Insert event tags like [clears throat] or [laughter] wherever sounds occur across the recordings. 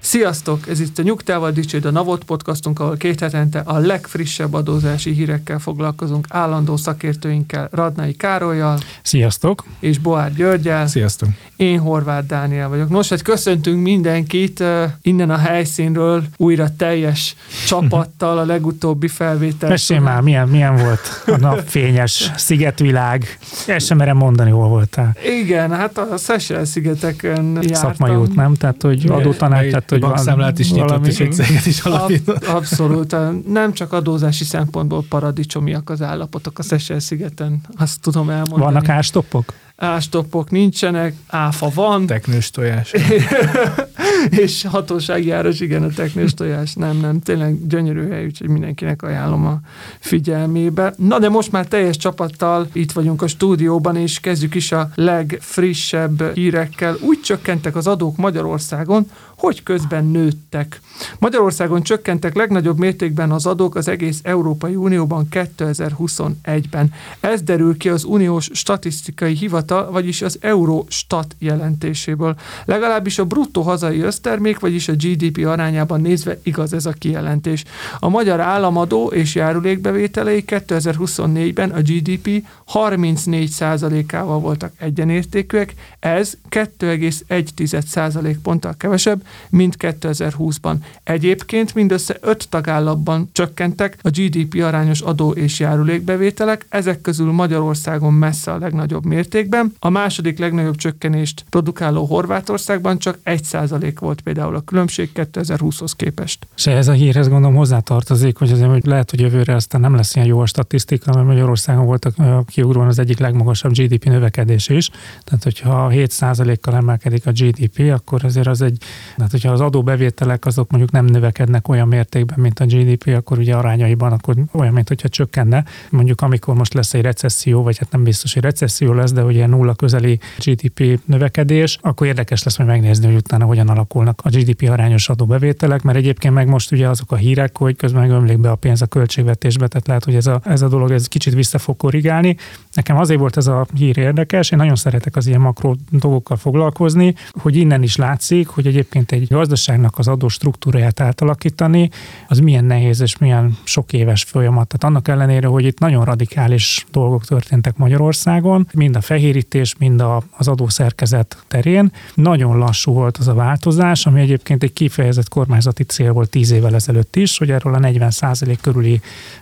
Sziasztok! Ez itt a Nyugtával Dicsőd a Navot podcastunk, ahol két hetente a legfrissebb adózási hírekkel foglalkozunk állandó szakértőinkkel, Radnai Károlyjal Sziasztok! és Boár Györgyel. Sziasztok! Én Horváth Dániel vagyok. Nos, hát köszöntünk mindenkit uh, innen a helyszínről, újra teljes csapattal a legutóbbi felvétel. Mesélj már, milyen, milyen volt a napfényes szigetvilág? Ezt sem merem mondani, hol voltál. Igen, hát a Seychelles szigeteken jártam. Szakmai út, nem? Tehát, hogy adótanács, tehát, hogy bankszámlát is nyitott, és egy céget is alapított. Ab, abszolút. Nem csak adózási szempontból paradicsomiak az állapotok a Seychelles szigeten, azt tudom elmondani. Vannak ástoppok? Ástoppok nincsenek, áfa van, Teknős tojás. [laughs] és hatósági áras, igen, a teknős tojás, nem, nem, tényleg gyönyörű hely, úgyhogy mindenkinek ajánlom a figyelmébe. Na de most már teljes csapattal itt vagyunk a stúdióban, és kezdjük is a legfrissebb hírekkel. Úgy csökkentek az adók Magyarországon, hogy közben nőttek. Magyarországon csökkentek legnagyobb mértékben az adók az egész Európai Unióban 2021-ben. Ez derül ki az Uniós Statisztikai Hivatal, vagyis az Eurostat jelentéséből. Legalábbis a bruttó hazai össztermék, vagyis a GDP arányában nézve igaz ez a kijelentés. A magyar államadó és járulékbevételei 2024-ben a GDP 34%-ával voltak egyenértékűek, ez 2,1% ponttal kevesebb, mint 2020-ban. Egyébként mindössze 5 tagállamban csökkentek a GDP arányos adó és járulékbevételek, ezek közül Magyarországon messze a legnagyobb mértékben. A második legnagyobb csökkenést produkáló Horvátországban csak 1% volt például a különbség 2020-hoz képest. És ez a hírhez gondolom hozzátartozik, hogy azért hogy lehet, hogy jövőre aztán nem lesz ilyen jó a statisztika, mert Magyarországon volt a kiugróan az egyik legmagasabb GDP növekedés is. Tehát, hogyha 7%-kal emelkedik a GDP, akkor azért az egy, tehát hogyha az adóbevételek azok mondjuk nem növekednek olyan mértékben, mint a GDP, akkor ugye arányaiban akkor olyan, mint hogyha csökkenne. Mondjuk amikor most lesz egy recesszió, vagy hát nem biztos, hogy recesszió lesz, de ugye nulla közeli GDP növekedés, akkor érdekes lesz majd megnézni, hogy utána hogyan alakulnak a GDP arányos adóbevételek, mert egyébként meg most ugye azok a hírek, hogy közben meg be a pénz a költségvetésbe, tehát lehet, hogy ez a, ez a dolog ez kicsit vissza fog korrigálni. Nekem azért volt ez a hír érdekes, én nagyon szeretek az ilyen makro dolgokkal foglalkozni, hogy innen is látszik, hogy egyébként egy gazdaságnak az adó struktúráját átalakítani, az milyen nehéz és milyen sok éves folyamat. Tehát annak ellenére, hogy itt nagyon radikális dolgok történtek Magyarországon, mind a fehérítés, mind a, az adószerkezet terén, nagyon lassú volt az a változás, ami egyébként egy kifejezett kormányzati cél volt tíz évvel ezelőtt is, hogy erről a 40% körüli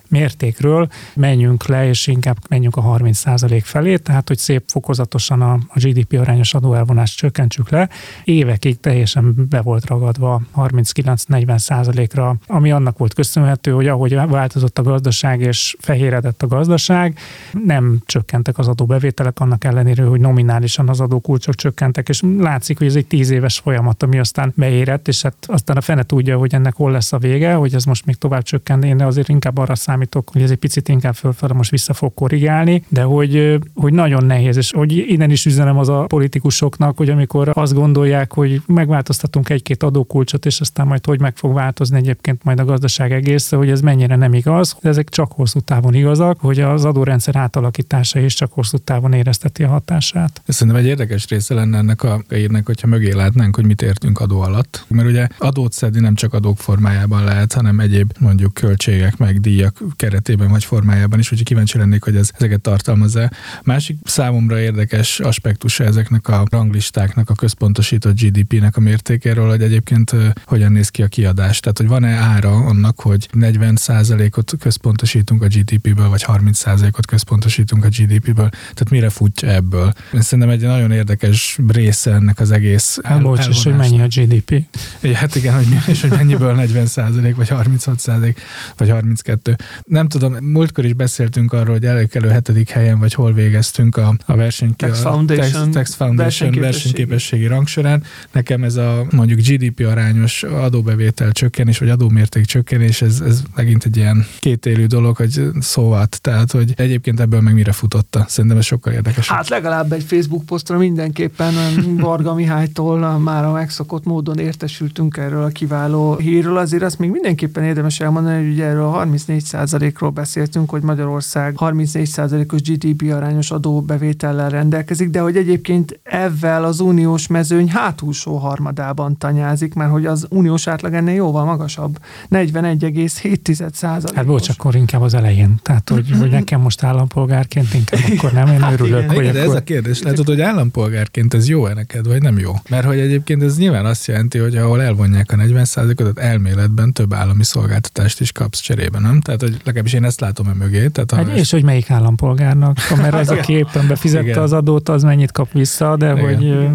mértékről menjünk le, és inkább menjünk a 30% felé, tehát hogy szép fokozatosan a, a GDP arányos adóelvonást csökkentsük le. Évekig teljesen be volt ragadva 39-40 ra ami annak volt köszönhető, hogy ahogy változott a gazdaság és fehéredett a gazdaság, nem csökkentek az adóbevételek, annak ellenére, hogy nominálisan az adókulcsok csökkentek, és látszik, hogy ez egy tíz éves folyamat, ami aztán beérett, és hát aztán a fene tudja, hogy ennek hol lesz a vége, hogy ez most még tovább csökken, én azért inkább arra számítok, hogy ez egy picit inkább fölfelé most vissza fog korrigálni, de hogy, hogy nagyon nehéz, és hogy innen is üzenem az a politikusoknak, hogy amikor azt gondolják, hogy megváltoztatunk egy-két adókulcsot, és aztán majd hogy meg fog változni egyébként majd a gazdaság egész, hogy ez mennyire nem igaz, de ezek csak hosszú távon igazak, hogy az adórendszer átalakítása is csak hosszú távon érezteti a hatását. Ez Szerintem egy érdekes része lenne ennek a írnek, hogyha mögé látnánk, hogy mit értünk adó alatt. Mert ugye adót szedni nem csak adók formájában lehet, hanem egyéb mondjuk költségek, meg díjak keretében vagy formájában is, úgyhogy kíváncsi lennék, hogy ez ezeket tartalmazza. Másik számomra érdekes aspektusa ezeknek a ranglistáknak, a központosított GDP-nek a mértékéről, hogy egyébként hogyan néz ki a kiadás. Tehát, hogy van-e ára annak, hogy 40%-ot központosítunk a GDP-ből, vagy 30%-ot központosítunk a GDP-ből. Tehát mire futja ebből? Ez szerintem egy nagyon érdekes része ennek az egész Hát bocs, és hogy mennyi a GDP? Ja, Hát igen, hogy, és hogy mennyiből 40% vagy 36% vagy 32. Nem tudom, múltkor is beszéltünk arról, hogy előkelő hetedik helyen, vagy hol végeztünk a, a verseny, Text a Foundation, Text, Foundation versenyképességi. versenyképességi rangsorán. Nekem ez a mondjuk GDP arányos adóbevétel csökkenés, vagy adómérték csökkenés, ez, ez megint egy ilyen kétélű dolog, hogy szóvat. Tehát, hogy egyébként ebből meg mire futotta. Szerintem ez sokkal érdekesebb. Hát legalább egy Facebook posztra mindenképpen [laughs] Varga Mihálytól már a megszokott módon értesültünk erről a kiváló hírről. Azért azt még mindenképpen érdemes elmondani, hogy ugye erről 34 20%-ról beszéltünk, hogy Magyarország 34%-os GDP arányos adóbevétellel rendelkezik, de hogy egyébként ezzel az uniós mezőny hátulsó harmadában tanyázik, mert hogy az uniós átlag ennél jóval magasabb, 41,7%. Hát bocs, akkor inkább az elején. Tehát, hogy, [clears throat] hogy nekem most állampolgárként inkább akkor nem, én hát örülök, igen, hogy igen, akkor... ez a kérdés. Lehet, hogy állampolgárként ez jó-e neked, vagy nem jó? Mert hogy egyébként ez nyilván azt jelenti, hogy ahol elvonják a 40 ot elméletben több állami szolgáltatást is kapsz cserébe, nem? Tehát, hogy legalábbis én ezt látom e mögé. Tehát, Hát, és hogy melyik állampolgárnak, mert az, aki éppen befizette Igen. az adót, az mennyit kap vissza, de Igen. hogy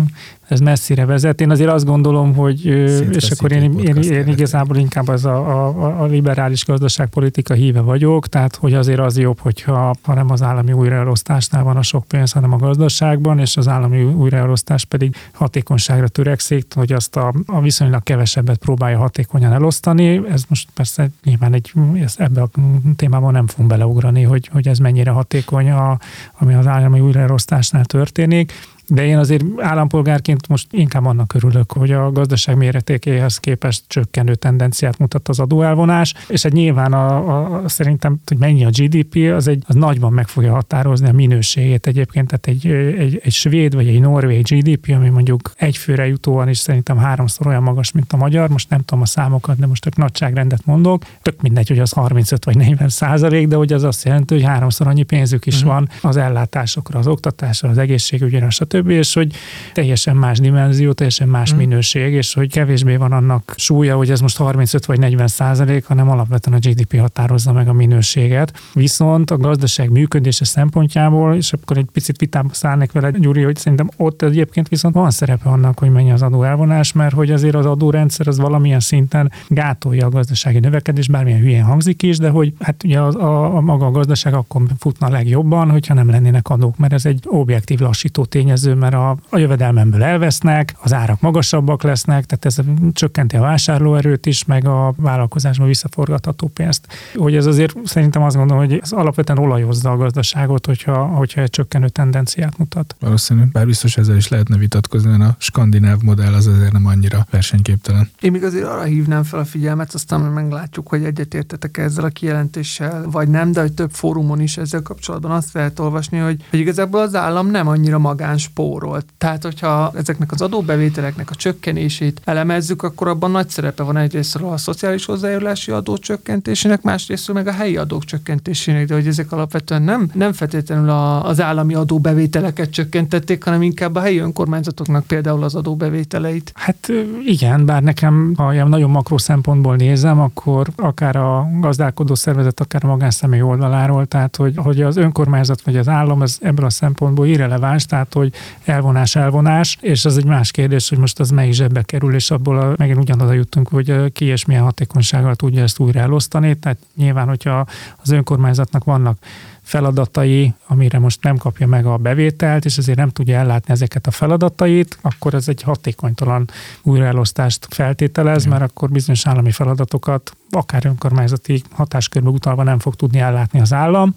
ez messzire vezet. Én azért azt gondolom, hogy, ö, és akkor én, én, én igazából inkább az a, a, a liberális gazdaságpolitika híve vagyok, tehát hogy azért az jobb, hogyha ha nem az állami újraelosztásnál van a sok pénz, hanem a gazdaságban, és az állami újraelosztás pedig hatékonyságra törekszik, hogy azt a, a viszonylag kevesebbet próbálja hatékonyan elosztani. Ez most persze nyilván egy, ez ebbe a témában nem fogunk beleugrani, hogy, hogy ez mennyire hatékony, a, ami az állami újraelosztásnál történik. De én azért állampolgárként most inkább annak örülök, hogy a gazdaság méretékéhez képest csökkenő tendenciát mutat az adóelvonás, és egy nyilván a, a, szerintem, hogy mennyi a GDP, az, egy, az nagyban meg fogja határozni a minőségét egyébként, tehát egy, egy, egy svéd vagy egy norvég GDP, ami mondjuk egy főre jutóan is szerintem háromszor olyan magas, mint a magyar, most nem tudom a számokat, de most csak nagyságrendet mondok, tök mindegy, hogy az 35 vagy 40 százalék, de hogy az azt jelenti, hogy háromszor annyi pénzük is Mhm. van az ellátásokra, az oktatásra, az egészségügyre, stb. És hogy teljesen más dimenzió, teljesen más Mhm. minőség, és hogy kevésbé van annak súlya, hogy ez most 35 vagy 40 százalék, hanem alapvetően a GDP határozza meg a minőséget. Viszont a gazdaság működése szempontjából, és akkor egy picit vitába szállnék vele, Gyuri, hogy szerintem ott egyébként viszont van szerepe annak, hogy mennyi az adó elvonás, mert hogy azért az adórendszer az valamilyen szinten gátolja a gazdasági növekedés, bármilyen hülyén hangzik is, de hogy hát ugye a, a, a maga a gazdaság akkor futna legjobban, hogyha nem lennének adók, mert ez egy objektív lassító tényező, mert a, a jövedelmemből elvesznek, az árak magasabbak lesznek, tehát ez csökkenti a vásárlóerőt is, meg a vállalkozásban visszaforgatható pénzt. Hogy ez azért szerintem azt gondolom, hogy ez alapvetően olajozza a gazdaságot, hogyha, hogyha egy csökkenő tendenciát mutat. Valószínű, bár biztos ezzel is lehetne vitatkozni, mert a skandináv modell az azért nem annyira versenyképtelen. Én még azért arra hívnám fel a figyelmet, aztán meglátjuk, hogy egyetértetek ezzel a kijelentéssel, vagy nem, de hogy több fórumon is ezzel kapcsolatban azt lehet olvasni, hogy, hogy igazából az állam nem annyira magán spórolt. Tehát, hogyha ezeknek az adóbevételeknek a csökkenését elemezzük, akkor abban nagy szerepe van egyrésztről a szociális hozzájárulási adó csökkentésének, másrésztről meg a helyi adók csökkentésének, de hogy ezek alapvetően nem, nem feltétlenül a, az állami adóbevételeket csökkentették, hanem inkább a helyi önkormányzatoknak például az adóbevételeit. Hát igen, bár nekem, ha ilyen nagyon makró szempontból nézem, akkor akár a gazdálkodó szervezet, akár a magánszemély oldaláról, tehát hogy, hogy az önkormányzat vagy az állam ez ebből a szempontból irreleváns, tehát hogy elvonás, elvonás, és az egy más kérdés, hogy most az melyik zsebbe kerül, és abból a, megint ugyanoda jutunk, hogy ki és milyen hatékonysággal tudja ezt újra elosztani. Tehát nyilván, hogyha az önkormányzatnak vannak feladatai, amire most nem kapja meg a bevételt, és ezért nem tudja ellátni ezeket a feladatait, akkor ez egy hatékonytalan újraelosztást feltételez, mert akkor bizonyos állami feladatokat akár önkormányzati hatáskörbe utalva nem fog tudni ellátni az állam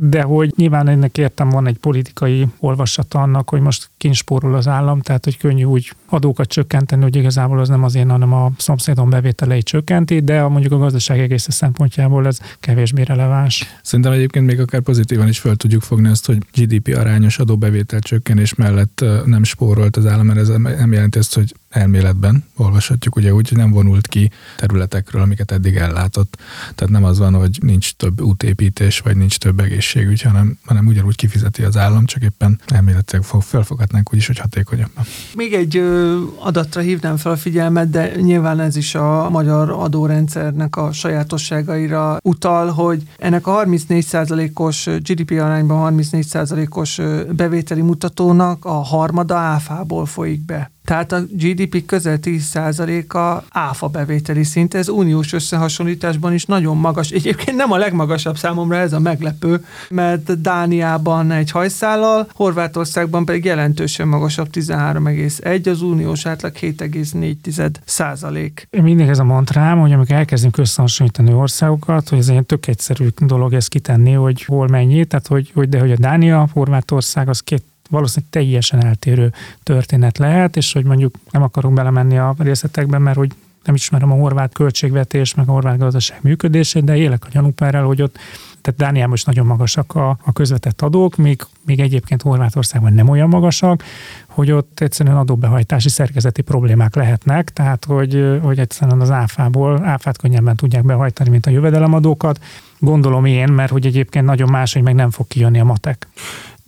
de hogy nyilván ennek értem van egy politikai olvasata annak, hogy most kinspórol az állam, tehát hogy könnyű úgy adókat csökkenteni, hogy igazából az nem az én, hanem a szomszédom bevételei csökkenti, de a mondjuk a gazdaság egész szempontjából ez kevésbé releváns. Szerintem egyébként még akár pozitívan is fel tudjuk fogni azt, hogy GDP arányos adóbevétel csökkenés mellett nem spórolt az állam, mert ez nem jelenti ezt, hogy elméletben olvashatjuk, ugye úgy, hogy nem vonult ki területekről, amiket eddig ellátott. Tehát nem az van, hogy nincs több útépítés, vagy nincs több egészségügy, hanem, hanem ugyanúgy kifizeti az állam, csak éppen elméletileg fog, felfogadnánk úgyis, hogy hatékonyabban. Még egy ö, adatra hívnám fel a figyelmet, de nyilván ez is a magyar adórendszernek a sajátosságaira utal, hogy ennek a 34%-os GDP arányban 34%-os ö, bevételi mutatónak a harmada áfából folyik be. Tehát a GDP közel 10%-a áfa bevételi szint, ez uniós összehasonlításban is nagyon magas. Egyébként nem a legmagasabb számomra ez a meglepő, mert Dániában egy hajszállal, Horvátországban pedig jelentősen magasabb 13,1, az uniós átlag 7,4 százalék. Mindig ez a mantrám, hogy amikor elkezdünk összehasonlítani országokat, hogy ez egy tök egyszerű dolog ezt kitenni, hogy hol mennyi, tehát hogy, hogy de hogy a Dánia, Horvátország az két valószínűleg teljesen eltérő történet lehet, és hogy mondjuk nem akarunk belemenni a részletekbe, mert hogy nem ismerem a horvát költségvetés, meg a horvát gazdaság működését, de élek a gyanúperrel, hogy ott tehát Dániában is nagyon magasak a, a közvetett adók, még, még egyébként Horvátországban nem olyan magasak, hogy ott egyszerűen adóbehajtási szerkezeti problémák lehetnek, tehát hogy, hogy egyszerűen az áfából áfát könnyebben tudják behajtani, mint a jövedelemadókat. Gondolom én, mert hogy egyébként nagyon más, hogy meg nem fog kijönni a matek.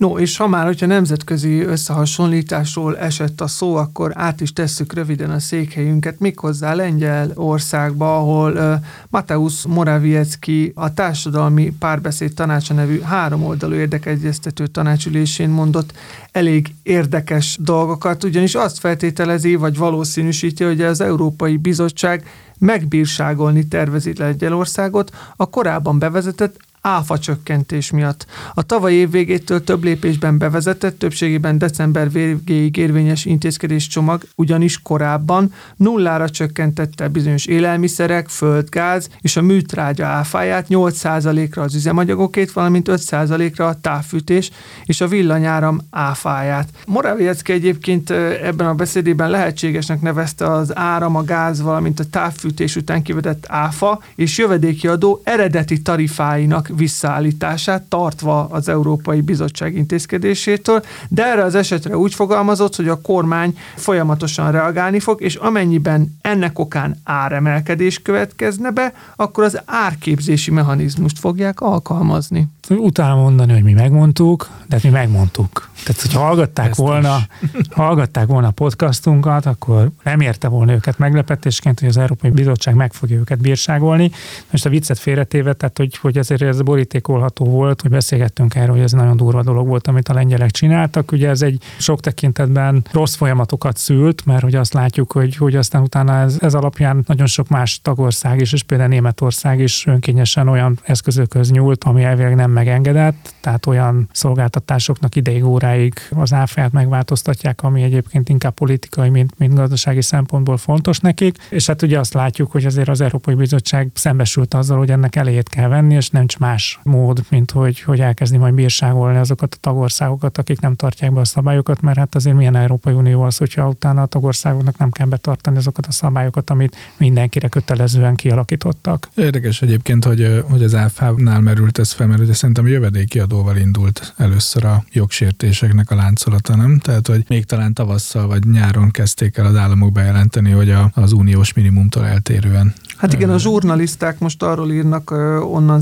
No, és ha már, hogyha nemzetközi összehasonlításról esett a szó, akkor át is tesszük röviden a székhelyünket, méghozzá Lengyel országba, ahol uh, Mateusz Morawiecki a Társadalmi Párbeszéd Tanácsa nevű háromoldalú érdekegyeztető tanácsülésén mondott elég érdekes dolgokat, ugyanis azt feltételezi, vagy valószínűsíti, hogy az Európai Bizottság megbírságolni tervezi Lengyelországot a korábban bevezetett áfa csökkentés miatt. A tavaly év végétől több lépésben bevezetett, többségében december végéig érvényes intézkedéscsomag ugyanis korábban nullára csökkentette bizonyos élelmiszerek, földgáz és a műtrágya áfáját 8%-ra az üzemanyagokét, valamint 5%-ra a távfűtés és a villanyáram áfáját. Morawiecki egyébként ebben a beszédében lehetségesnek nevezte az áram, a gáz, valamint a távfűtés után kivetett áfa és jövedéki adó eredeti tarifáinak visszaállítását, tartva az Európai Bizottság intézkedésétől, de erre az esetre úgy fogalmazott, hogy a kormány folyamatosan reagálni fog, és amennyiben ennek okán áremelkedés következne be, akkor az árképzési mechanizmust fogják alkalmazni. Utána mondani, hogy mi megmondtuk, de mi megmondtuk. Tehát, hogy hallgatták Ezt volna, [laughs] hallgatták volna a podcastunkat, akkor nem érte volna őket meglepetésként, hogy az Európai Bizottság meg fogja őket bírságolni. Most a viccet félretéve, tehát, hogy, hogy ezért ez borítékolható volt, hogy beszélgettünk erről, hogy ez nagyon durva dolog volt, amit a lengyelek csináltak. Ugye ez egy sok tekintetben rossz folyamatokat szült, mert hogy azt látjuk, hogy, hogy aztán utána ez, ez alapján nagyon sok más tagország is, és például Németország is önkényesen olyan eszközökhöz nyúlt, ami elvileg nem megengedett, tehát olyan szolgáltatásoknak ideig óráig az áfát megváltoztatják, ami egyébként inkább politikai, mint, mint gazdasági szempontból fontos nekik. És hát ugye azt látjuk, hogy azért az Európai Bizottság szembesült azzal, hogy ennek elejét kell venni, és nem más mód, mint hogy, hogy elkezdi majd bírságolni azokat a tagországokat, akik nem tartják be a szabályokat, mert hát azért milyen Európai Unió az, hogyha utána a tagországoknak nem kell betartani azokat a szabályokat, amit mindenkire kötelezően kialakítottak. Érdekes egyébként, hogy, hogy az áfánál merült ez fel, mert ugye szerintem jövedéki adóval indult először a jogsértéseknek a láncolata, nem? Tehát, hogy még talán tavasszal vagy nyáron kezdték el az államok bejelenteni, hogy a, az uniós minimumtól eltérően Hát igen, a zsurnaliszták most arról írnak, onnan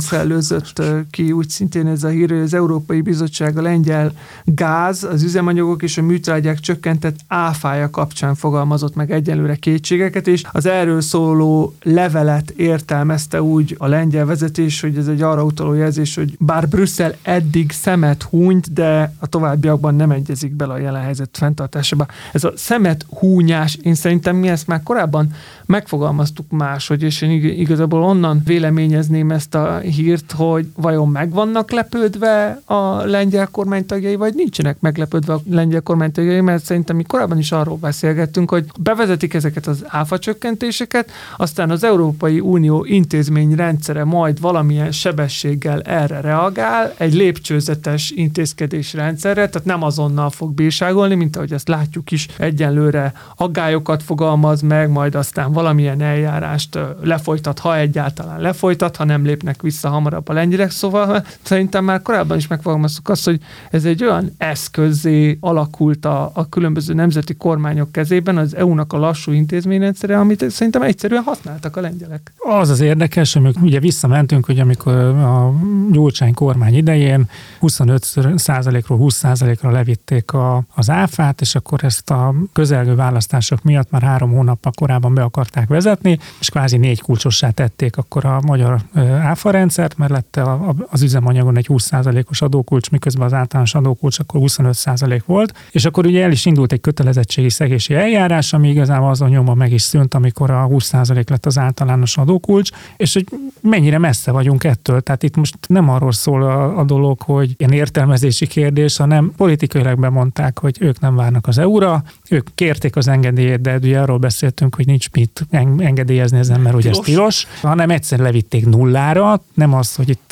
szellőzött ki úgy szintén ez a hír, hogy az Európai Bizottság a lengyel gáz, az üzemanyagok és a műtrágyák csökkentett áfája kapcsán fogalmazott meg egyelőre kétségeket, és az erről szóló levelet értelmezte úgy a lengyel vezetés, hogy ez egy arra utaló jelzés, hogy bár Brüsszel eddig szemet húnyt, de a továbbiakban nem egyezik bele a jelen helyzet fenntartásába. Ez a szemet húnyás, én szerintem mi ezt már korábban megfogalmaztuk máshogy, és én igazából onnan véleményezném ezt a hírt, hogy vajon meg vannak lepődve a lengyel kormánytagjai, vagy nincsenek meglepődve a lengyel kormánytagjai, mert szerintem mi korábban is arról beszélgettünk, hogy bevezetik ezeket az áfa csökkentéseket, aztán az Európai Unió intézmény rendszere majd valamilyen sebességgel erre reagál, egy lépcsőzetes intézkedésrendszerre, tehát nem azonnal fog bírságolni, mint ahogy ezt látjuk is, egyenlőre aggályokat fogalmaz meg, majd aztán valamilyen eljárást lefolytat, ha egyáltalán lefolytat, ha nem lépnek vissza hamarabb a lengyelek. Szóval szerintem már korábban is megfogalmaztuk azt, hogy ez egy olyan eszközé alakult a, a különböző nemzeti kormányok kezében, az EU-nak a lassú intézményrendszere, amit szerintem egyszerűen használtak a lengyelek. Az az érdekes, hogy ugye visszamentünk, hogy amikor a Gyurcsány kormány idején 25%-ról 20%-ra levitték a, az áfát, és akkor ezt a közelgő választások miatt már három hónappal korábban be akarták vezetni, és kvázi négy kulcsossá tették akkor a magyar áfa mert lett bevezette az üzemanyagon egy 20%-os adókulcs, miközben az általános adókulcs akkor 25% volt, és akkor ugye el is indult egy kötelezettségi szegési eljárás, ami igazából azon nyoma meg is szűnt, amikor a 20% lett az általános adókulcs, és hogy mennyire messze vagyunk ettől. Tehát itt most nem arról szól a, a dolog, hogy ilyen értelmezési kérdés, hanem politikailag bemondták, hogy ők nem várnak az EU-ra, ők kérték az engedélyét, de ugye arról beszéltünk, hogy nincs mit engedélyezni ezen, mert ugye ez tilos, hanem egyszer levitték nullára, nem az, hogy itt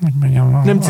hogy mondjam, nem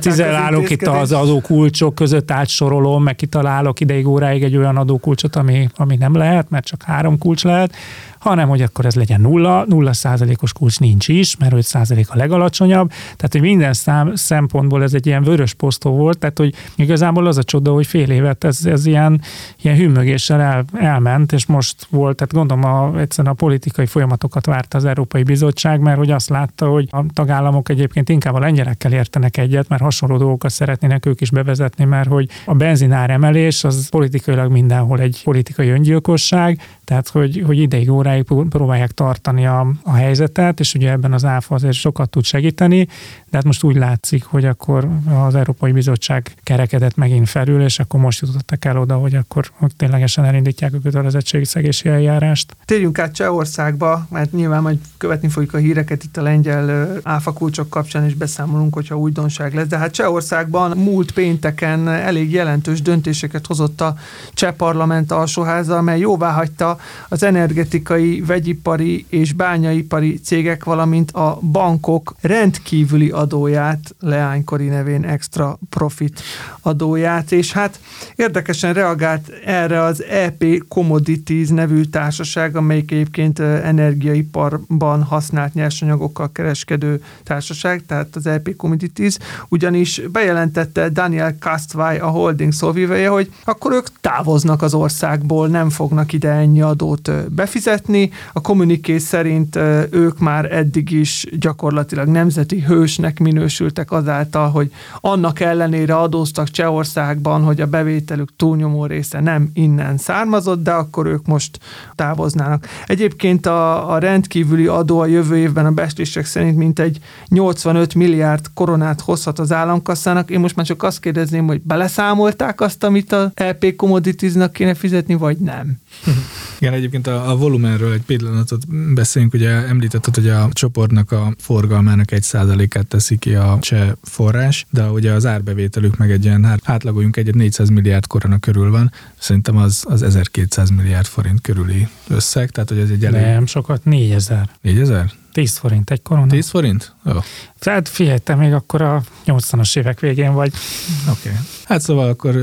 cizellálok itt az adókulcsok között átsorolom, meg kitalálok ideig óráig egy olyan adókulcsot, ami, ami nem lehet, mert csak három kulcs lehet, hanem hogy akkor ez legyen nulla, nulla százalékos kulcs nincs is, mert 5 százalék a legalacsonyabb, tehát hogy minden szám, szempontból ez egy ilyen vörös posztó volt, tehát hogy igazából az a csoda, hogy fél évet ez, ez ilyen, ilyen hűmögéssel el, elment, és most volt, tehát gondolom a, egyszerűen a politikai folyamatokat várta az Európai Bizottság, mert hogy azt látta, hogy a tagállamok egyébként inkább a lengyelekkel értenek egyet, mert hasonló dolgokat szeretnének ők is bevezetni, mert hogy a benzinár emelés az politikailag mindenhol egy politikai öngyilkosság, tehát hogy, hogy ideig óráig próbálják tartani a, a helyzetet, és ugye ebben az ÁFA azért sokat tud segíteni, de hát most úgy látszik, hogy akkor az Európai Bizottság kerekedett megint felül, és akkor most jutottak el oda, hogy akkor hogy ténylegesen elindítják a kötelezettségi szegési eljárást. Térjünk át Csehországba, mert nyilván majd követni fogjuk a híreket itt a lengyel áfa kulcsok kapcsán, és beszámolunk, hogyha újdonság lesz. De hát Csehországban múlt pénteken elég jelentős döntéseket hozott a cseh parlament alsóháza, amely jóvá hagyta az energetikai vegyipari és bányaipari cégek, valamint a bankok rendkívüli adóját, leánykori nevén extra profit adóját, és hát érdekesen reagált erre az EP Commodities nevű társaság, amelyik egyébként energiaiparban használt nyersanyagokkal kereskedő társaság, tehát az EP Commodities, ugyanis bejelentette Daniel Kastvai, a holding szóvivője, hogy akkor ők távoznak az országból, nem fognak ide ennyi adót befizetni. A kommuniké szerint ők már eddig is gyakorlatilag nemzeti hősnek minősültek azáltal, hogy annak ellenére adóztak Csehországban, hogy a bevételük túlnyomó része nem innen származott, de akkor ők most távoznának. Egyébként a, a rendkívüli adó a jövő évben a beszélések szerint mintegy 85 milliárd koronát hozhat az államkasszának. Én most már csak azt kérdezném, hogy beleszámolták azt, amit a LP Commodities-nak kéne fizetni, vagy nem? [laughs] Igen, egyébként a, a volumenről egy pillanatot beszéljünk, ugye említetted, hogy a csoportnak a forgalmának egy százalékát teszi ki a cseh forrás, de ugye az árbevételük meg egy ilyen, hát átlagoljunk egyet 400 milliárd korona körül van, szerintem az, az 1200 milliárd forint körüli összeg, tehát hogy ez egy elég... Nem, sokat 4000. 4000? 10 forint egy korona. 10 forint? Jó. Tehát figyelj, te még akkor a 80-as évek végén vagy. Oké. Okay. Hát szóval akkor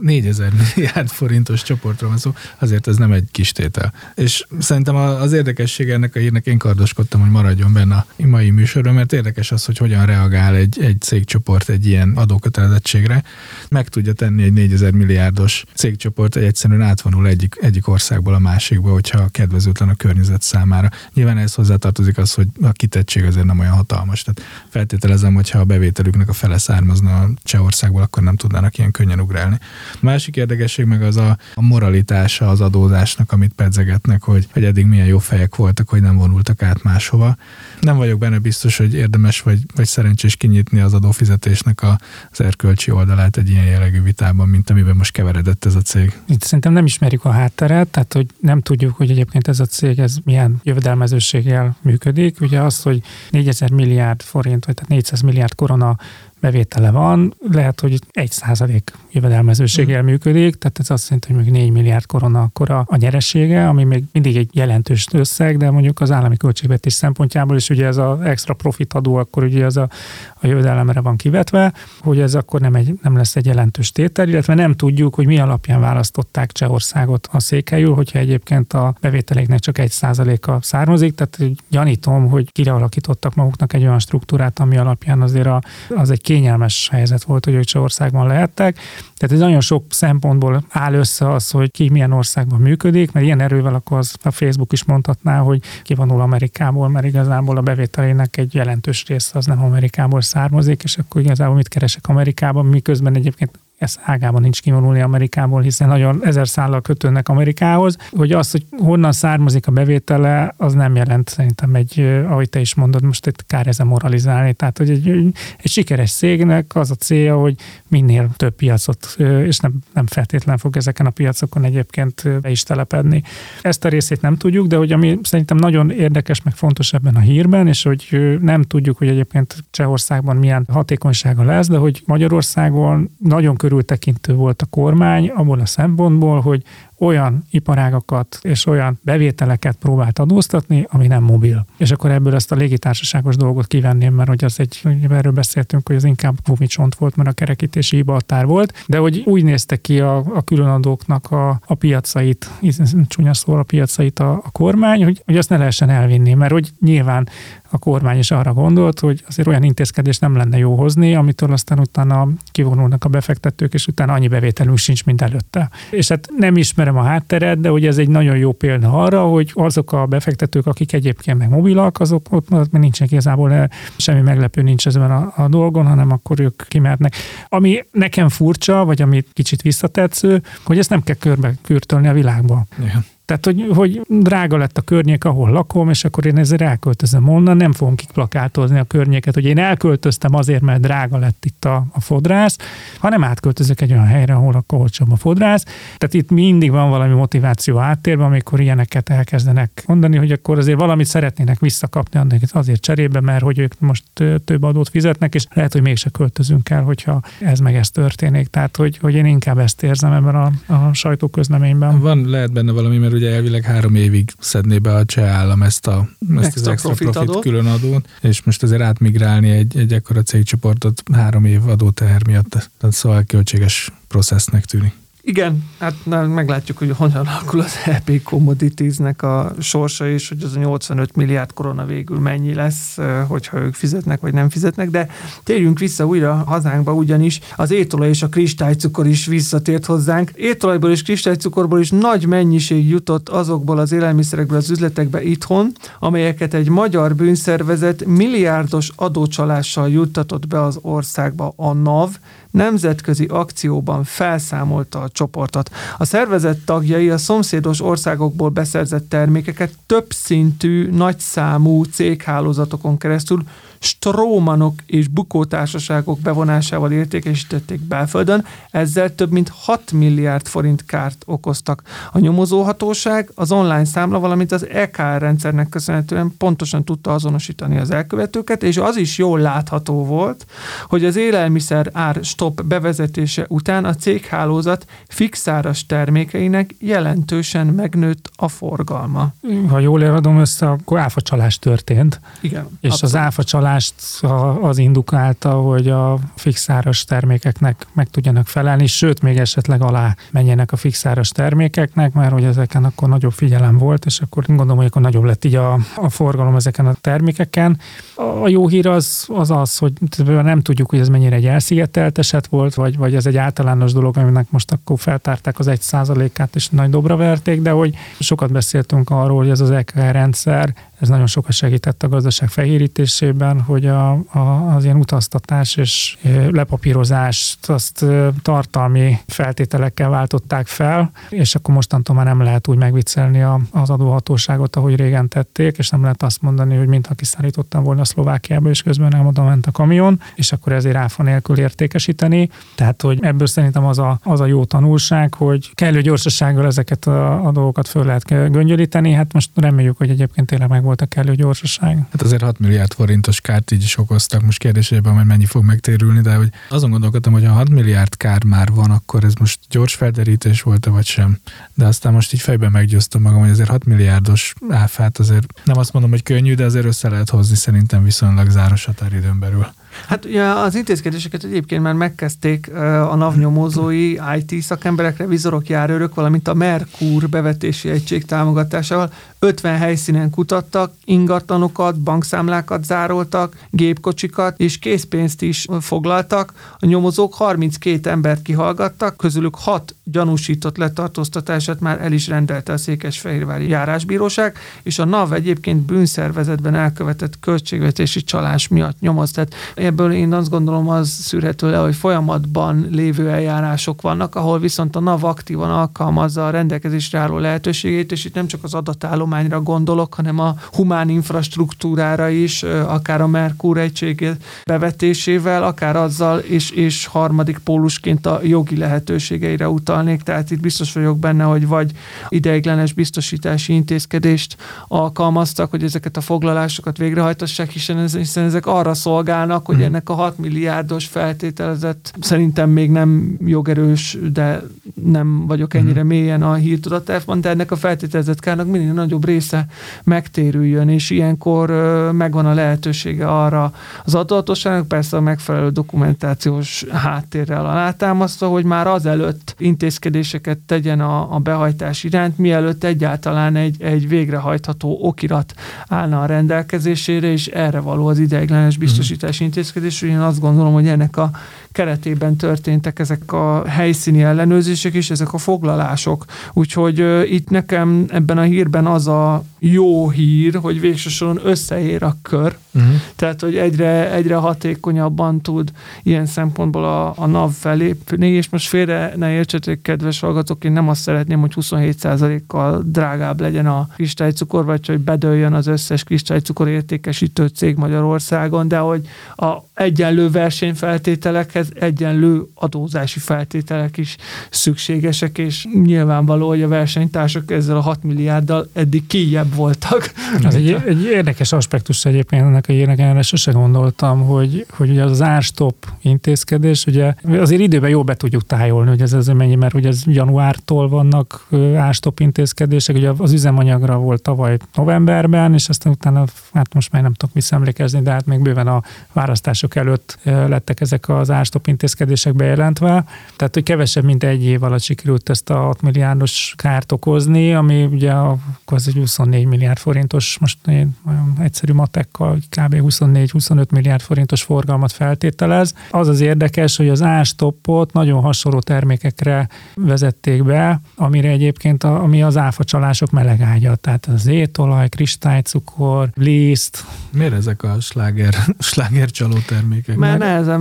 4000 milliárd forintos csoportról van szó, azért ez nem egy kis tétel. És szerintem az érdekesség ennek a hírnek én kardoskodtam, hogy maradjon benne a mai műsorban, mert érdekes az, hogy hogyan reagál egy, egy cégcsoport egy ilyen adókötelezettségre. Meg tudja tenni egy 4000 milliárdos cégcsoport, hogy egyszerűen átvonul egyik, egyik országból a másikba, hogyha kedvezőtlen a környezet számára. Nyilván ez hozzátartozik az, hogy a kitettség azért nem olyan hatalmas. Tehát feltételezem, hogy ha a bevételüknek a fele származna a Csehországból, akkor nem tudnának ilyen könnyen ugrálni. A másik érdekesség meg az a, a moralitása az adózásnak, amit pedzegetnek, hogy, hogy eddig milyen jó fejek voltak, hogy nem vonultak át máshova. Nem vagyok benne biztos, hogy érdemes vagy, vagy szerencsés kinyitni az adófizetésnek az erkölcsi oldalát egy ilyen jellegű vitában, mint amiben most keveredett ez a cég. Itt szerintem nem ismerjük a hátteret, tehát hogy nem tudjuk, hogy egyébként ez a cég ez milyen jövedelmezőséggel működik. Ugye az, hogy 4000 milliárd forint, vagy tehát 400 milliárd korona bevétele van, lehet, hogy egy százalék jövedelmezőséggel mm. működik, tehát ez azt jelenti, hogy még 4 milliárd korona akkor a, a nyeresége, ami még mindig egy jelentős összeg, de mondjuk az állami költségvetés szempontjából is ugye ez az extra profit adó, akkor ugye az a, a jövedelemre van kivetve, hogy ez akkor nem, egy, nem lesz egy jelentős tétel, illetve nem tudjuk, hogy mi alapján választották Csehországot a székelyül, hogyha egyébként a bevételéknek csak egy százaléka származik, tehát gyanítom, hogy kirealakítottak maguknak egy olyan struktúrát, ami alapján azért a, az egy kényelmes helyzet volt, hogy ők Csehországban lehettek. Tehát ez nagyon sok szempontból áll össze az, hogy ki milyen országban működik, mert ilyen erővel akkor az a Facebook is mondhatná, hogy kivonul Amerikából, mert igazából a bevételének egy jelentős része az nem Amerikából származik, és akkor igazából mit keresek Amerikában, miközben egyébként ez ágában nincs kivonulni Amerikából, hiszen nagyon ezer szállal kötőnek Amerikához, hogy az, hogy honnan származik a bevétele, az nem jelent szerintem egy, ahogy te is mondod, most itt kár ezen moralizálni. Tehát, hogy egy, egy sikeres cégnek az a célja, hogy minél több piacot, és nem, nem feltétlen fog ezeken a piacokon egyébként be is telepedni. Ezt a részét nem tudjuk, de hogy ami szerintem nagyon érdekes, meg fontos ebben a hírben, és hogy nem tudjuk, hogy egyébként Csehországban milyen hatékonysága lesz, de hogy Magyarországon nagyon körültekintő volt a kormány abból a szempontból, hogy olyan iparágakat és olyan bevételeket próbált adóztatni, ami nem mobil. És akkor ebből ezt a légitársaságos dolgot kivenném, mert hogy az egy, erről beszéltünk, hogy az inkább gumicsont volt, mert a kerekítési hibaltár volt, de hogy úgy nézte ki a, a különadóknak a, a piacait, csúnya szóval a piacait a, a kormány, hogy, hogy azt ne lehessen elvinni, mert hogy nyilván a kormány is arra gondolt, hogy azért olyan intézkedés nem lenne jó hozni, amitől aztán utána kivonulnak a befektetők, és utána annyi bevételünk sincs, mint előtte. És hát nem ismerem a hátteret, de hogy ez egy nagyon jó példa arra, hogy azok a befektetők, akik egyébként meg mobilak, azok ott még nincsen igazából semmi meglepő nincs ezen a, a dolgon, hanem akkor ők kimernek. Ami nekem furcsa, vagy ami kicsit visszatetsző, hogy ezt nem kell körbe kürtölni a világba. Igen. Tehát, hogy, hogy drága lett a környék, ahol lakom, és akkor én ezzel elköltözöm onnan, nem fogom kiplakátozni a környéket, hogy én elköltöztem azért, mert drága lett itt a, a fodrász, hanem átköltözök egy olyan helyre, ahol akkor olcsóbb a fodrász. Tehát itt mindig van valami motiváció áttérben, amikor ilyeneket elkezdenek mondani, hogy akkor azért valamit szeretnének visszakapni azért cserébe, mert hogy ők most több adót fizetnek, és lehet, hogy mégse költözünk el, hogyha ez meg ez történik. Tehát, hogy, hogy én inkább ezt érzem ebben a, a sajtóközleményben. Van, lehet benne valami, mert ugye elvileg három évig szedné be a cseh állam ezt, a, ezt extra az extra profit, profit adót. külön adót, és most azért átmigrálni egy, egy ekkora cégcsoportot három év adóteher miatt, tehát szóval költséges processznek tűnik. Igen, hát na, meglátjuk, hogy hogyan alakul az EP Commodities-nek a sorsa, és hogy az a 85 milliárd korona végül mennyi lesz, hogyha ők fizetnek, vagy nem fizetnek, de térjünk vissza újra hazánkba, ugyanis az étolaj és a kristálycukor is visszatért hozzánk. Étolajból és kristálycukorból is nagy mennyiség jutott azokból az élelmiszerekből az üzletekbe itthon, amelyeket egy magyar bűnszervezet milliárdos adócsalással juttatott be az országba a NAV, nemzetközi akcióban felszámolta a csoportot. A szervezet tagjai a szomszédos országokból beszerzett termékeket többszintű, nagyszámú céghálózatokon keresztül strómanok és bukótársaságok bevonásával értékesítették belföldön, ezzel több mint 6 milliárd forint kárt okoztak. A nyomozóhatóság az online számla, valamint az EKR rendszernek köszönhetően pontosan tudta azonosítani az elkövetőket, és az is jól látható volt, hogy az élelmiszer ár stop bevezetése után a céghálózat fixáras termékeinek jelentősen megnőtt a forgalma. Ha jól eladom össze, akkor áfacsalás történt. Igen. És abszolút. az áfacsalás csalást az indukálta, hogy a fixáros termékeknek meg tudjanak felelni, sőt, még esetleg alá menjenek a fixáros termékeknek, mert hogy ezeken akkor nagyobb figyelem volt, és akkor gondolom, hogy akkor nagyobb lett így a, a forgalom ezeken a termékeken. A jó hír az az, az hogy nem tudjuk, hogy ez mennyire egy elszigetelt eset volt, vagy, vagy ez egy általános dolog, aminek most akkor feltárták az egy százalékát, és nagy dobra verték, de hogy sokat beszéltünk arról, hogy ez az EKR rendszer ez nagyon sokat segített a gazdaság fehérítésében, hogy a, a, az ilyen utaztatás és lepapírozást azt tartalmi feltételekkel váltották fel, és akkor mostantól már nem lehet úgy megviccelni a, az adóhatóságot, ahogy régen tették, és nem lehet azt mondani, hogy mintha kiszállítottam volna Szlovákiába, és közben nem oda ment a kamion, és akkor ezért áfa nélkül értékesíteni. Tehát, hogy ebből szerintem az a, az a jó tanulság, hogy kellő gyorsasággal ezeket a, a dolgokat föl lehet göngyölíteni. Hát most reméljük, hogy egyébként tényleg meg volt a kellő gyorsaság. Hát azért 6 milliárd forintos kárt így is okoztak, most kérdésében, hogy mennyi fog megtérülni, de hogy azon gondolkodtam, hogy ha 6 milliárd kár már van, akkor ez most gyors felderítés volt-e vagy sem. De aztán most így fejben meggyőztem magam, hogy azért 6 milliárdos áfát azért nem azt mondom, hogy könnyű, de azért össze lehet hozni szerintem viszonylag záros határidőn belül. Hát ugye az intézkedéseket egyébként már megkezdték a NAV nyomozói, IT szakemberek, revizorok, járőrök, valamint a Merkur bevetési egység támogatásával 50 helyszínen kutattak, ingatlanokat, bankszámlákat zároltak, gépkocsikat és készpénzt is foglaltak. A nyomozók 32 embert kihallgattak, közülük 6 gyanúsított letartóztatását már el is rendelte a Székesfehérvári járásbíróság, és a NAV egyébként bűnszervezetben elkövetett költségvetési csalás miatt nyomoz. Tehát ebből én azt gondolom az szűrhető le, hogy folyamatban lévő eljárások vannak, ahol viszont a NAV aktívan alkalmazza a rendelkezésre álló lehetőségét, és itt nem csak az adatállományra gondolok, hanem a humán infrastruktúrára is, akár a Merkur egység bevetésével, akár azzal, és, és harmadik pólusként a jogi lehetőségeire utalnék, tehát itt biztos vagyok benne, hogy vagy ideiglenes biztosítási intézkedést alkalmaztak, hogy ezeket a foglalásokat végrehajtassák, hiszen, ez, hiszen ezek arra szolgálnak, hogy hmm. ennek a 6 milliárdos feltételezett, szerintem még nem jogerős, de nem vagyok ennyire hmm. mélyen a hírtudatában, de ennek a feltételezett kárnak minél nagyobb része megtérüljön, és ilyenkor megvan a lehetősége arra az adatosságnak, persze a megfelelő dokumentációs háttérrel alátámasztva, hogy már azelőtt intézkedéseket tegyen a, a behajtás iránt, mielőtt egyáltalán egy, egy végrehajtható okirat állna a rendelkezésére, és erre való az ideiglenes mhm. biztosítási intézkedés. Én azt gondolom, hogy ennek a keretében történtek ezek a helyszíni ellenőrzések és ezek a foglalások. Úgyhogy itt nekem ebben a hírben az a jó hír, hogy végsősoron összeér a kör, uh-huh. tehát hogy egyre, egyre hatékonyabban tud ilyen szempontból a, a NAV felépni, és most félre ne értsetek, kedves hallgatók, én nem azt szeretném, hogy 27%-kal drágább legyen a kristálycukor, vagy hogy bedőljön az összes kristálycukor értékesítő cég Magyarországon, de hogy a egyenlő versenyfeltételekhez egyenlő adózási feltételek is szükségesek, és nyilvánvaló, hogy a versenytársak ezzel a 6 milliárddal eddig kijebb voltak. Ez egy, egy érdekes aspektus egyébként ennek a hírnek, erre sose gondoltam, hogy, hogy ugye az, az árstop intézkedés, ugye azért időben jól be tudjuk tájolni, hogy ez, ez mennyi, mert ugye ez januártól vannak árstop intézkedések, ugye az üzemanyagra volt tavaly novemberben, és aztán utána, hát most már nem tudok visszaemlékezni, de hát még bőven a választások előtt lettek ezek az árstop intézkedések bejelentve, tehát hogy kevesebb, mint egy év alatt sikerült ezt a 6 milliárdos kárt okozni, ami ugye az egy 24 milliárd forintos, most én olyan egyszerű matekkal kb. 24-25 milliárd forintos forgalmat feltételez. Az az érdekes, hogy az ástoppot nagyon hasonló termékekre vezették be, amire egyébként a, ami az áfacsalások melegágya, tehát az étolaj, kristálycukor, liszt. Miért ezek a sláger, [laughs] sláger csaló termékek? Mert nehezen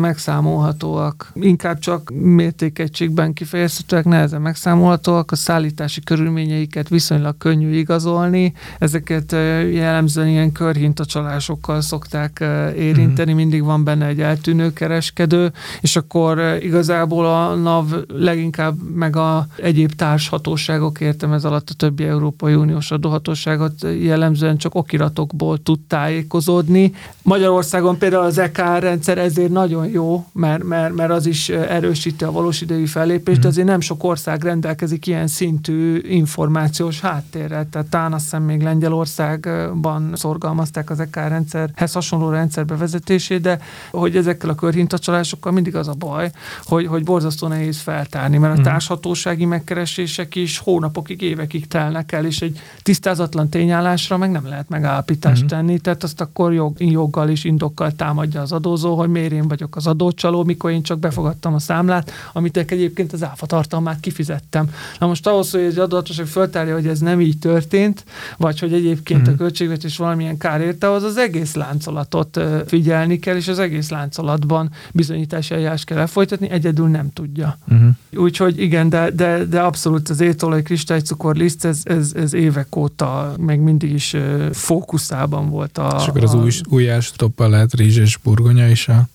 megszámolhatóak. Inkább csak mértékegységben kifejezhetőek, nehezen megszámolhatóak, a szállítási körülményeiket viszonylag könnyű igazolni. Ezeket jellemzően ilyen körhintacsalásokkal szokták érinteni, mm. mindig van benne egy eltűnő kereskedő, és akkor igazából a NAV leginkább meg a egyéb társhatóságok, értem ez alatt a többi Európai Uniós adóhatóságot jellemzően csak okiratokból tud tájékozódni. Magyarországon például az EK rendszer ezért nagyon jó, mert, mert, mert az is erősíti a valós idejű fellépést, de mhm. azért nem sok ország rendelkezik ilyen szintű információs háttérrel. Tehát talán azt hiszem még Lengyelországban szorgalmazták az EK rendszerhez hasonló rendszer bevezetését, de hogy ezekkel a körhintacsalásokkal mindig az a baj, hogy, hogy borzasztó nehéz feltárni, mert a mhm. társhatósági megkeresések is hónapokig, évekig telnek el, és egy tisztázatlan tényállásra meg nem lehet megállapítást uh-huh. tenni, tehát azt akkor jog, joggal és indokkal támadja az adózó, hogy miért én vagyok az adócsaló, mikor én csak befogadtam a számlát, amit egyébként az áfa tartalmát kifizettem. Na most ahhoz, hogy egy adóhatóság föltárja, hogy ez nem így történt, vagy hogy egyébként uh-huh. a költségvetés valamilyen kár érte, az az egész láncolatot figyelni kell, és az egész láncolatban bizonyítási eljárás kell elfolytatni, egyedül nem tudja. Uh-huh. Úgyhogy igen, de, de, de abszolút az étolaj, kristálycukor liszt, ez, ez, ez évek óta meg mindig is fókuszában volt a... És akkor az a... új, új lehet rizs és burgonya is a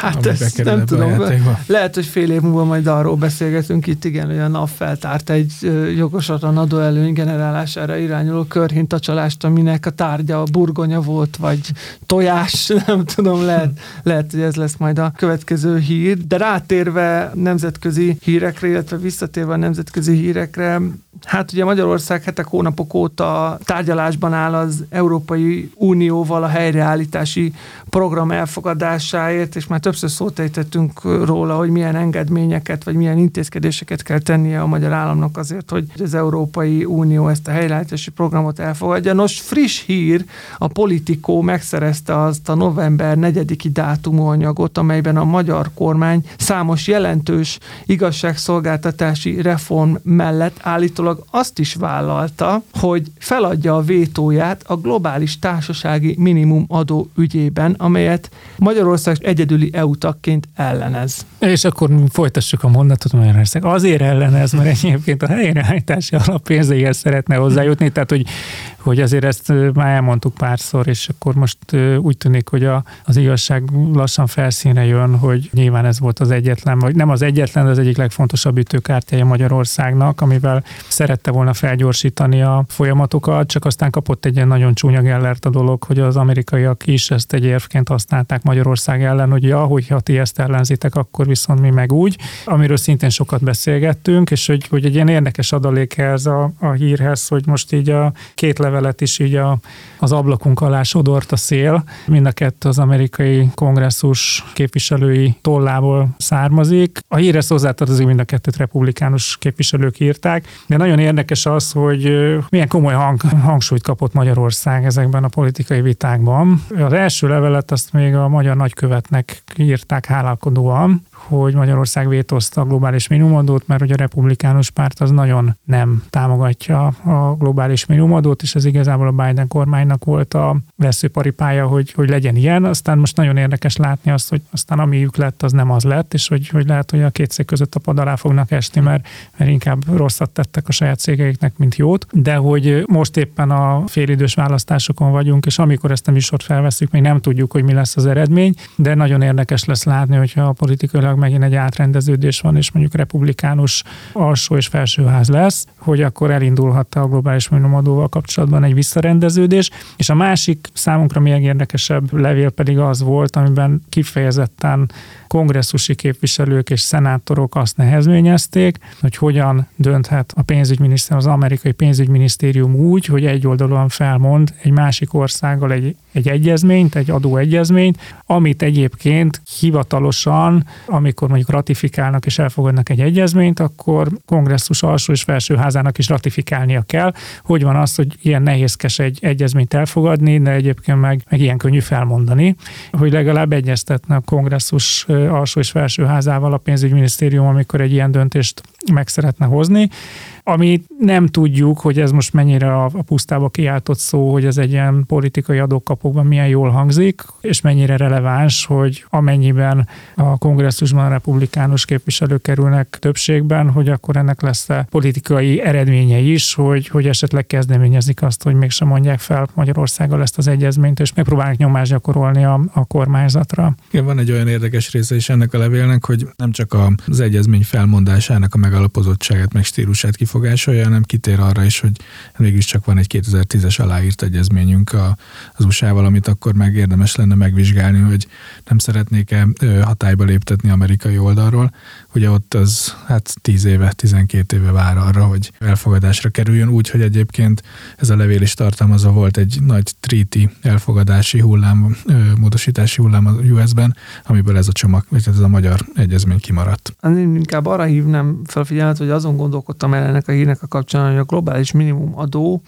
Hát ezt nem tudom. Lehet, hogy fél év múlva majd arról beszélgetünk itt, igen, hogy a NAV feltárt egy jogosatlan adóelőny generálására irányuló körhintacsalást, aminek a tárgya a burgonya volt, vagy tojás, [laughs] nem tudom, lehet, lehet, hogy ez lesz majd a következő hír. De rátérve nemzetközi hírekre, illetve visszatérve a nemzetközi hírekre, Hát ugye Magyarország hetek, hónapok óta tárgyalásban áll az Európai Unióval a helyreállítási program elfogadásáért, és már többször szót ejtettünk róla, hogy milyen engedményeket, vagy milyen intézkedéseket kell tennie a magyar államnak azért, hogy az Európai Unió ezt a helyreállítási programot elfogadja. Nos, friss hír, a Politikó megszerezte azt a november 4-i dátumú anyagot, amelyben a magyar kormány számos jelentős igazságszolgáltatási reform mellett állítólag azt is vállalta, hogy feladja a vétóját a globális társasági minimum adó ügyében, amelyet Magyarország egyedüli EU tagként ellenez. És akkor folytassuk a mondatot Magyarország. Azért ellenez, mert egyébként a helyreállítási alappénzeihez szeretne hozzájutni, tehát hogy hogy azért ezt már elmondtuk párszor, és akkor most úgy tűnik, hogy a, az igazság lassan felszíne jön, hogy nyilván ez volt az egyetlen, vagy nem az egyetlen, de az egyik legfontosabb ütőkártyája Magyarországnak, amivel szerette volna felgyorsítani a folyamatokat, csak aztán kapott egy ilyen nagyon csúnya gellert a dolog, hogy az amerikaiak is ezt egy érvként használták Magyarország ellen, hogy ja, hogyha ti ezt ellenzitek, akkor viszont mi meg úgy, amiről szintén sokat beszélgettünk, és hogy, hogy egy ilyen érdekes adalék ez a, a hírhez, hogy most így a két levelet is így a, az ablakunk alá sodort a szél. Mind a kettő az amerikai kongresszus képviselői tollából származik. A hírhez hozzátartozik mind a kettőt republikánus képviselők írták, de nagyon érdekes az, hogy milyen komoly hang, hangsúlyt kapott Magyarország ezekben a politikai vitákban. Az első levelet azt még a magyar nagykövetnek írták hálálkodóan, hogy Magyarország vétózta a globális minimumadót, mert hogy a republikánus párt az nagyon nem támogatja a globális minimumadót, és ez igazából a Biden kormánynak volt a veszőparipája, hogy, hogy legyen ilyen. Aztán most nagyon érdekes látni azt, hogy aztán amiük lett, az nem az lett, és hogy, hogy lehet, hogy a két cég között a pad alá fognak esni, mert, mert inkább rosszat tettek a saját cégeiknek, mint jót. De hogy most éppen a félidős választásokon vagyunk, és amikor ezt a műsort felveszünk, még nem tudjuk, hogy mi lesz az eredmény, de nagyon érdekes lesz látni, hogyha a politikailag megint egy átrendeződés van, és mondjuk republikánus alsó és felsőház lesz, hogy akkor elindulhat a globális minimumadóval kapcsolatban egy visszarendeződés. És a másik számunkra még érdekesebb levél pedig az volt, amiben kifejezetten kongresszusi képviselők és szenátorok azt nehezményezték, hogy hogyan dönthet a pénzügyminiszter, az amerikai pénzügyminisztérium úgy, hogy egyoldalúan felmond egy másik országgal egy, egy egyezményt, egy adóegyezményt, amit egyébként hivatalosan, amikor mondjuk ratifikálnak és elfogadnak egy egyezményt, akkor kongresszus alsó és felsőházának is ratifikálnia kell. Hogy van az, hogy ilyen nehézkes egy egyezményt elfogadni, de egyébként meg, meg ilyen könnyű felmondani, hogy legalább egyeztetne a kongresszus alsó és felsőházával a pénzügyminisztérium, amikor egy ilyen döntést meg szeretne hozni ami nem tudjuk, hogy ez most mennyire a, a pusztába kiáltott szó, hogy ez egy ilyen politikai adókapokban milyen jól hangzik, és mennyire releváns, hogy amennyiben a kongresszusban a republikánus képviselők kerülnek többségben, hogy akkor ennek lesz a politikai eredménye is, hogy, hogy esetleg kezdeményezik azt, hogy mégsem mondják fel Magyarországgal ezt az egyezményt, és megpróbálnak nyomást gyakorolni a, a kormányzatra. Igen, van egy olyan érdekes része is ennek a levélnek, hogy nem csak az egyezmény felmondásának a megalapozottságát, meg stílusát kifog kifogásolja, hanem kitér arra is, hogy csak van egy 2010-es aláírt egyezményünk az USA-val, amit akkor meg érdemes lenne megvizsgálni, hogy nem szeretnék-e hatályba léptetni amerikai oldalról. Ugye ott az hát 10 éve, 12 éve vár arra, hogy elfogadásra kerüljön, úgy, hogy egyébként ez a levél is tartalmazva volt egy nagy treaty elfogadási hullám, módosítási hullám a US-ben, amiből ez a csomag, vagy ez a magyar egyezmény kimaradt. Én inkább arra hívnám fel figyelmet, hogy azon gondolkodtam el ennek a hírnek a kapcsán, hogy a globális minimum adó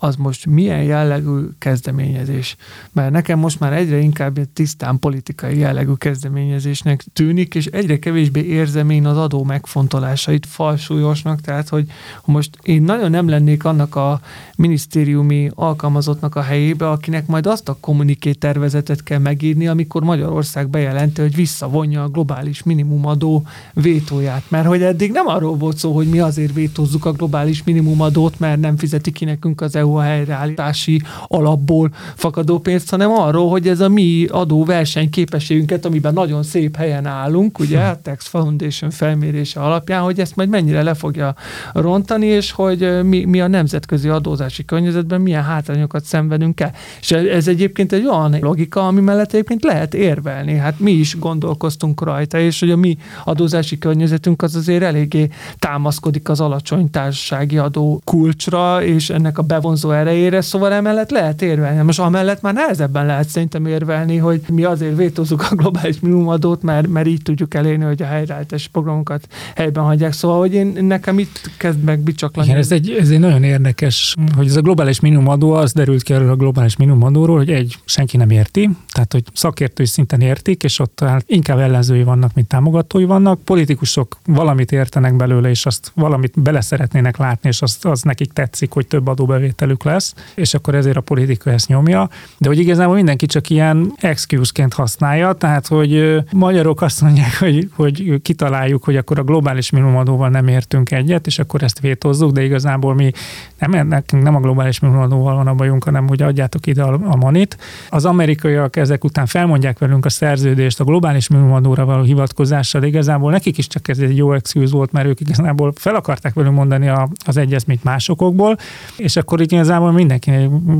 az most milyen jellegű kezdeményezés. Mert nekem most már egyre inkább egy tisztán politikai jellegű kezdeményezésnek tűnik, és egyre kevésbé érzem én az adó megfontolásait falsúlyosnak, tehát hogy most én nagyon nem lennék annak a minisztériumi alkalmazottnak a helyébe, akinek majd azt a kommuniké tervezetet kell megírni, amikor Magyarország bejelenti, hogy visszavonja a globális minimumadó vétóját. Mert hogy eddig nem arról volt szó, hogy mi azért vétózzuk a globális minimumadót, mert nem fizeti ki nekünk az EU a helyreállítási alapból fakadó pénzt, hanem arról, hogy ez a mi adó versenyképességünket, amiben nagyon szép helyen állunk, ugye a Tax Foundation felmérése alapján, hogy ezt majd mennyire le fogja rontani, és hogy mi, mi a nemzetközi adózási környezetben milyen hátrányokat szenvedünk el. És ez egyébként egy olyan logika, ami mellett egyébként lehet érvelni. Hát mi is gondolkoztunk rajta, és hogy a mi adózási környezetünk az azért eléggé támaszkodik az alacsony társasági adó kulcsra, és ennek a bevonzó erejére, szóval emellett lehet érvelni. Most amellett már nehezebben lehet szerintem érvelni, hogy mi azért vétózzuk a globális minimumadót, mert, mert így tudjuk elérni, hogy a helyreállítási programokat helyben hagyják. Szóval, hogy én, nekem itt kezd meg bicsaklani. Igen, ez egy, ez egy nagyon érdekes, hogy ez a globális minimumadó, az derült ki erről a globális minimumadóról, hogy egy, senki nem érti, tehát hogy szakértői szinten értik, és ott hát inkább ellenzői vannak, mint támogatói vannak. Politikusok valamit értenek belőle, és azt valamit bele szeretnének látni, és azt, az nekik tetszik, hogy több adóbevételük lesz, és akkor ezért a politika ezt nyomja. De hogy igazából mindenki csak ilyen excuse-ként használja, tehát hogy magyarok azt mondják, hogy, hogy kitaláljuk, hogy akkor a globális minimumadóval nem értünk egyet, és akkor ezt vétozzuk, de igazából mi nem, nekünk nem a globális minimumadóval van a bajunk, hanem hogy adjátok ide a, a manit. Az amerikaiak ezek után felmondják velünk a szerződést a globális minimumadóra való hivatkozással, de igazából nekik is csak ez egy jó excuse volt, mert ők igazából fel akarták velünk mondani a, az egyezményt másokokból, és akkor így igazából mindenki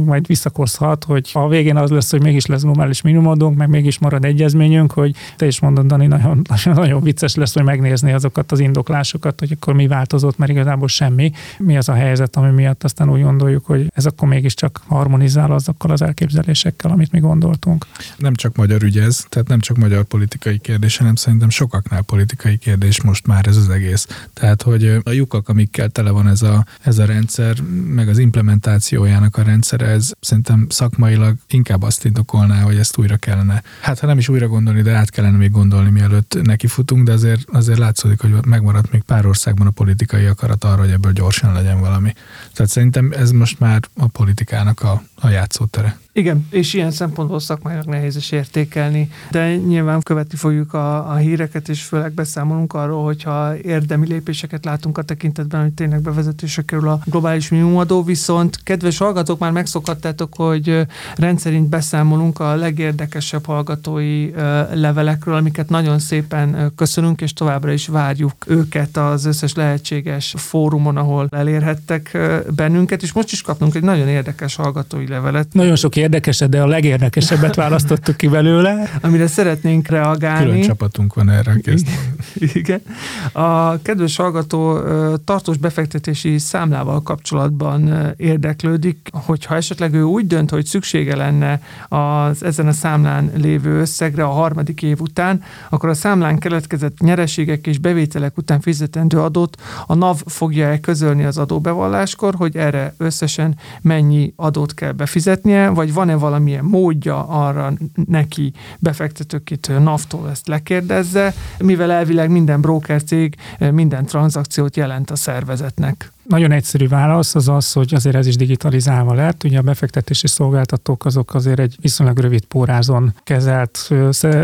majd visszakozhat, hogy a végén az lesz, hogy mégis lesz globális minimumadónk, meg mégis marad egyezményünk, hogy te is mondod, Dani, nagyon, nagyon, vicces lesz, hogy megnézni azokat az indoklásokat, hogy akkor mi változott, mert igazából semmi. Mi az a helyzet, ami miatt aztán úgy gondoljuk, hogy ez akkor mégiscsak harmonizál azokkal az elképzelésekkel, amit mi gondoltunk. Nem csak magyar ügy ez, tehát nem csak magyar politikai kérdés, hanem szerintem sokaknál politikai kérdés most már ez az egész. Tehát, hogy a lyukak, amikkel tele van ez a, ez a rendszer, meg az implementációjának a rendszer, ez szerintem szakmailag inkább azt indokolná, hogy ezt újra kellene. Hát ha nem is újra gondolni, de át kellene még gondolni, mielőtt nekifutunk, de azért, azért látszódik, hogy megmaradt még pár országban a politikai akarat arra, hogy ebből gyorsan legyen valami. Tehát szerintem ez most már a politikának a, a játszótere. Igen, és ilyen szempontból szakmának nehéz is értékelni, de nyilván követni fogjuk a, a híreket, és főleg beszámolunk arról, hogyha érdemi lépéseket látunk a tekintetben, hogy tényleg bevezetésre kerül a globális minimumadó, viszont kedves hallgatók, már megszokhattátok, hogy rendszerint beszámolunk a legérdekesebb hallgatói levelekről, amiket nagyon szépen köszönünk, és továbbra is várjuk őket az összes lehetséges fórumon, ahol elérhettek bennünket, és most is kaptunk egy nagyon érdekes hallgatói levelet. Nagyon sok érdekeset, de a legérdekesebbet [laughs] választottuk ki belőle. Amire szeretnénk reagálni. Külön csapatunk van erre. Igen. A kedves hallgató tartós befektetési számlával kapcsolatban érdeklődik, hogyha esetleg ő úgy dönt, hogy szüksége lenne az ezen a számlán lévő összegre a harmadik év után, akkor a számlán keletkezett nyereségek és bevételek után fizetendő adót a NAV fogja-e közölni az adóbevalláskor, hogy erre összesen mennyi adót kell befizetnie, vagy van-e valamilyen módja arra neki befektetőkitől NAV-tól ezt lekérdezze, mivel elvileg minden broker cég minden tranzakciót jelent a szervezetnek. Nagyon egyszerű válasz az az, hogy azért ez is digitalizálva lett. Ugye a befektetési szolgáltatók azok azért egy viszonylag rövid pórázon kezelt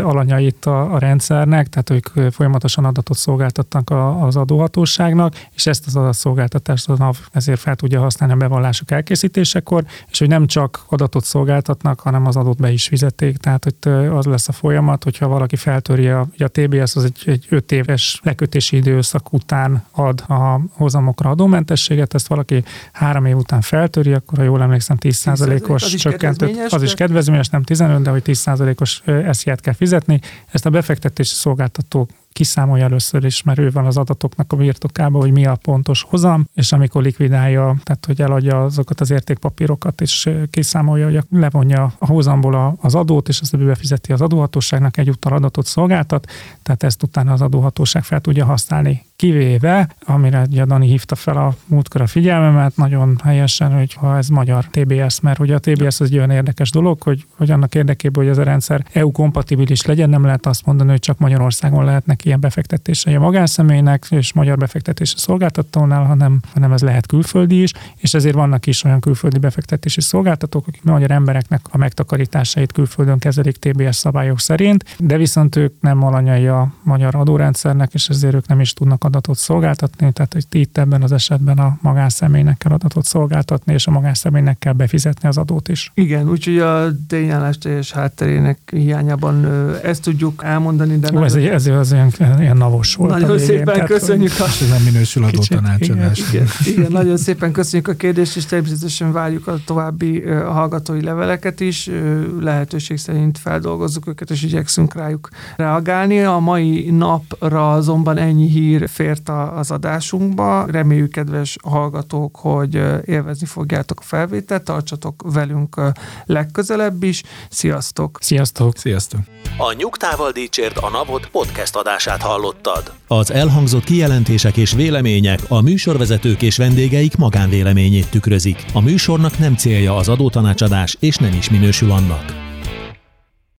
alanyait a, a rendszernek, tehát ők folyamatosan adatot szolgáltatnak a, az adóhatóságnak, és ezt az adatszolgáltatást a NAV ezért fel tudja használni a bevallások elkészítésekor, és hogy nem csak adatot szolgáltatnak, hanem az adót be is fizették. Tehát, hogy az lesz a folyamat, hogyha valaki feltöri a, a TBS, az egy, egy éves lekötési időszak után ad a hozamokra adómentes mentességet, ezt valaki három év után feltöri, akkor ha jól emlékszem 10%-os csökkentőt, az is kedvezményes, nem 15, de hogy 10%-os esziát kell fizetni. Ezt a befektetési szolgáltató kiszámolja először is, mert ő van az adatoknak a birtokában, hogy mi a pontos hozam, és amikor likvidálja, tehát hogy eladja azokat az értékpapírokat, és kiszámolja, hogy levonja a hozamból az adót, és ezt befizeti az adóhatóságnak, egyúttal adatot szolgáltat, tehát ezt utána az adóhatóság fel tudja használni kivéve, amire ugye Dani hívta fel a múltkor a figyelmemet, nagyon helyesen, hogy ha ez magyar TBS, mert ugye a TBS az egy olyan érdekes dolog, hogy, hogy annak érdekében, hogy ez a rendszer EU-kompatibilis legyen, nem lehet azt mondani, hogy csak Magyarországon lehetnek ilyen befektetései a magánszemélynek és magyar befektetési szolgáltatónál, hanem, hanem ez lehet külföldi is, és ezért vannak is olyan külföldi befektetési szolgáltatók, akik magyar embereknek a megtakarításait külföldön kezelik TBS szabályok szerint, de viszont ők nem alanyai a magyar adórendszernek, és ezért ők nem is tudnak adatot szolgáltatni, tehát hogy itt ebben az esetben a magánszemélynek kell adatot szolgáltatni, és a magánszemélynek kell befizetni az adót is. Igen, úgyhogy a tényállás teljes hátterének hiányában ezt tudjuk elmondani, de... Jó, ez, egy, ez az olyan, ilyen navos volt. Nagyon végén, szépen tehát, köszönjük. A... Ez nem minősül adó tanácsadás. Igen, igen, igen, nagyon szépen köszönjük a kérdést, és természetesen várjuk a további hallgatói leveleket is. Lehetőség szerint feldolgozzuk őket, és igyekszünk rájuk reagálni. A mai napra azonban ennyi hír fért az adásunkba. Reméljük, kedves hallgatók, hogy élvezni fogjátok a felvételt, tartsatok velünk legközelebb is. Sziasztok! Sziasztok! Sziasztok! A Nyugtával Dicsért a Napot podcast adását hallottad. Az elhangzott kijelentések és vélemények a műsorvezetők és vendégeik magánvéleményét tükrözik. A műsornak nem célja az adótanácsadás, és nem is minősül annak.